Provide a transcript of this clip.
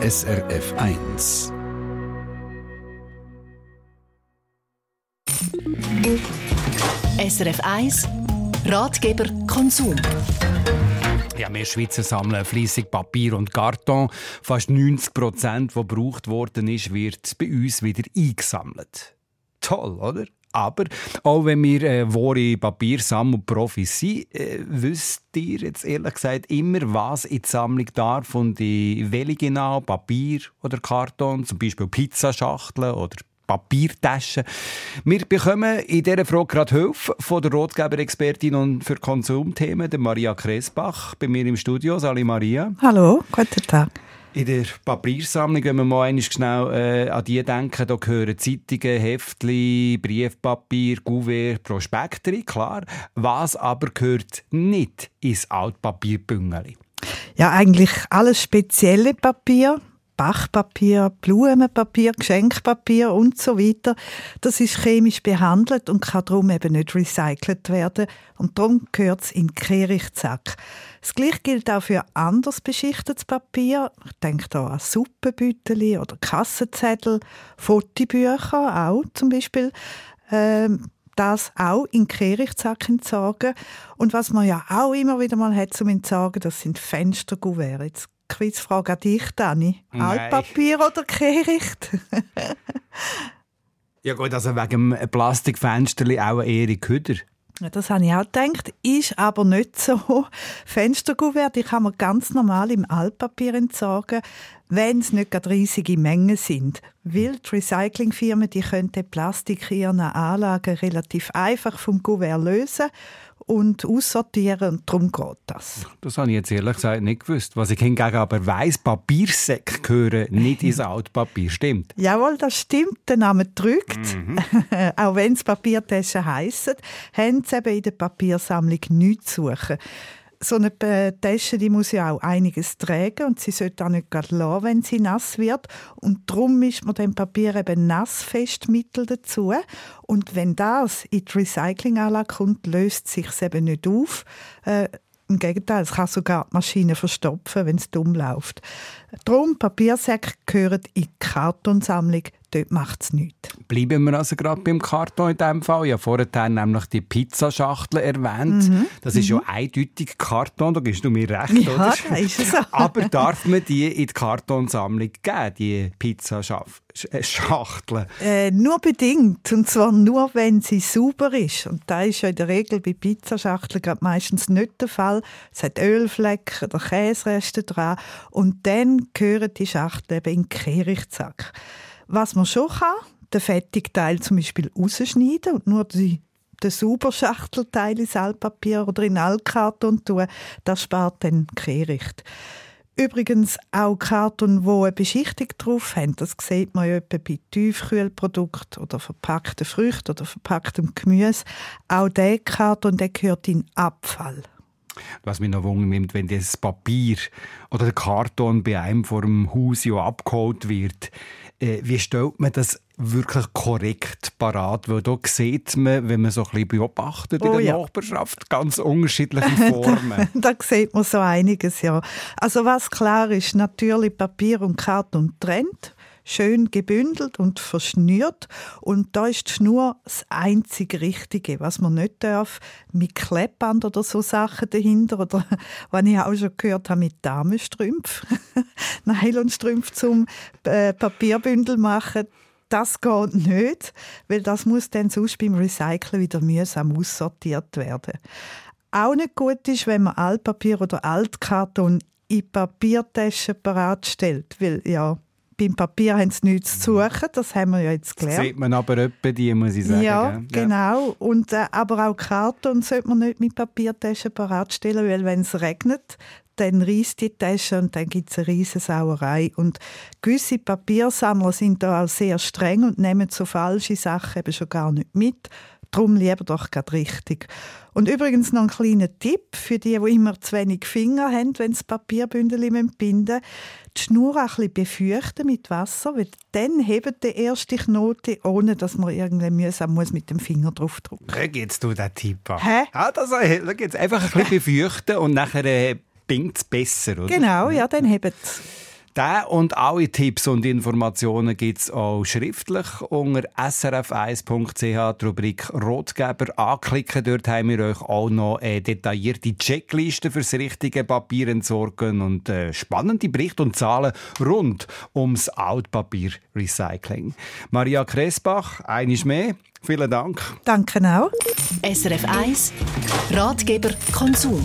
SRF 1. SRF 1 Ratgeber Konsum. Ja, wir Schweizer sammeln fließig Papier und Karton. Fast 90 Prozent, was gebraucht worden ist, wird bei uns wieder eingesammelt. Toll, oder? Aber auch wenn wir äh, wahre Papiersammelprofis sind, äh, wisst ihr jetzt ehrlich gesagt immer, was in die Sammlung darf und in welche genau Papier oder Karton, zum Beispiel Pizzaschachteln oder Papiertaschen. Wir bekommen in dieser Frage gerade Hilfe von der Rotgeber-Expertin für Konsumthemen, der Maria Kresbach, bei mir im Studio. Sali Maria. Hallo, guten Tag. In der Papiersammlung, wenn wir mal einmal schnell äh, an die denken, da gehören Zeitungen, Heftli, Briefpapier, Gouverne, Prospekte, klar. Was aber gehört nicht ins Altpapierbüngeli? Ja, eigentlich alles spezielle Papier. Bachpapier, Blumenpapier, Geschenkpapier und so weiter. Das ist chemisch behandelt und kann darum eben nicht recycelt werden. Und darum gehört es in den Kehrichtsack. Das Gleiche gilt auch für anders beschichtetes Papier. Ich denke da an Suppenbüttel oder Kassenzettel, Fotobücher auch zum Beispiel. Ähm, das auch in den Kehrichtsack entsorgen. Und was man ja auch immer wieder mal hat zum Entsorgen, das sind Fenstergouverne. Jetzt Quizfrage an dich, Dani. Nein. Altpapier oder Kehricht? ja gut, also wegen dem Plastikfenster auch Erik Hüder. Ja, das habe ich auch gedacht, ist aber nicht so. Fenstergouverne, die kann man ganz normal im Altpapier entsorgen, wenn es nicht gerade riesige Mengen sind. Weil die Recyclingfirmen die können Plastik in ihren Anlagen relativ einfach vom Gouverne lösen und aussortieren und darum geht das. Das habe ich jetzt ehrlich gesagt nicht gewusst. Was ich hingegen aber weiss, Papiersäcke gehören nicht ins Altpapier, stimmt? Jawohl, das stimmt, der Name drückt. Mhm. Auch wenn es Papiertaschen heissen, haben sie eben in der Papiersammlung nichts zu suchen so eine Tasche die muss ja auch einiges tragen und sie sollte auch nicht gerade lassen, wenn sie nass wird. Und darum mischt man dem Papier eben Nassfestmittel dazu. Und wenn das in die Recyclinganlage kommt, löst sich eben nicht auf. Äh, im Gegenteil, es kann sogar die Maschine verstopfen, wenn es dumm läuft. Darum, Papiersäcke gehören in die Kartonsammlung dort macht es nichts. Bleiben wir also gerade beim Karton in diesem Fall. Ich habe vorhin nämlich die Pizzaschachtel erwähnt. Mhm. Das ist mhm. ja eindeutig Karton, da gibst du mir recht, ja, oder? Ja, ist es so. Aber darf man die in die Kartonsammlung geben, die Pizzaschachtel? Äh, nur bedingt, und zwar nur, wenn sie sauber ist. Und da ist ja in der Regel bei Pizzaschachteln meistens nicht der Fall. Es hat Ölflecken oder Käsereste dran. Und dann gehören die Schachteln eben in den Kehrichtsack. Was man schon kann, den fettigen Teil zum Beispiel rausschneiden und nur die, den sauber Schachtelteil ins Altpapier oder in Altkarton tun, das spart dann Kehricht. Übrigens auch Karton, wo eine Beschichtung drauf haben. Das sieht man ja etwa bei Tiefkühlprodukten oder verpackten Früchten oder verpacktem Gemüse. Auch der Karton, der gehört in Abfall. Was mich noch wundert, wenn das Papier oder der Karton bei einem vor dem Haus ja abgeholt wird, äh, wie stellt man das wirklich korrekt parat? Weil da sieht man, wenn man so ein bisschen beobachtet in oh, der ja. Nachbarschaft, ganz unterschiedliche Formen. da, da sieht man so einiges, ja. Also was klar ist, natürlich Papier und Karton trennt schön gebündelt und verschnürt. Und da ist die Schnur das einzige Richtige. Was man nicht darf, mit Kleppband oder so Sachen dahinter. Oder, was ich auch schon gehört habe, mit Damenstrümpfen. Nylonstrümpfe zum äh, Papierbündel machen. Das geht nicht, weil das muss dann sonst beim Recyceln wieder mühsam aussortiert werden. Auch nicht gut ist, wenn man Altpapier oder Altkarton in Papiertaschen parat stellt, weil ja, beim Papier haben sie nichts zu suchen, das haben wir ja jetzt gelernt. Das sieht man aber etwa die, muss ich sagen. Ja, ja. genau. Und, äh, aber auch Karton sollte man nicht mit Papiertaschen bereitstellen, weil wenn es regnet, dann reißt die Tasche und dann gibt es eine riesige Sauerei. Und gewisse Papiersammler sind da auch sehr streng und nehmen so falsche Sachen eben schon gar nicht mit. Darum lieber doch gerade richtig. Und übrigens noch ein kleiner Tipp für die, die immer zu wenig Finger haben, wenn sie Papierbündel binden Die Schnur ein bisschen befeuchten mit Wasser, weil dann hebt die erste Knote, ohne dass man irgendwie mühsam muss mit dem Finger draufdrücken muss. Da gibst du den Tipp an. Hä? Ah, das, da geht's einfach ein bisschen befeuchten und nachher äh, es besser, oder? Genau, ja, dann hebt es. Der und alle Tipps und Informationen gibt es auch schriftlich unter srf1.ch, die Rubrik Rotgeber anklicken. Dort haben wir euch auch noch eine detaillierte Checkliste fürs richtige Papier entsorgen und äh, spannende Berichte und Zahlen rund ums Altpapier-Recycling. Maria Kressbach, einiges mehr. Vielen Dank. Danke auch. SRF 1 Ratgeber Konsum.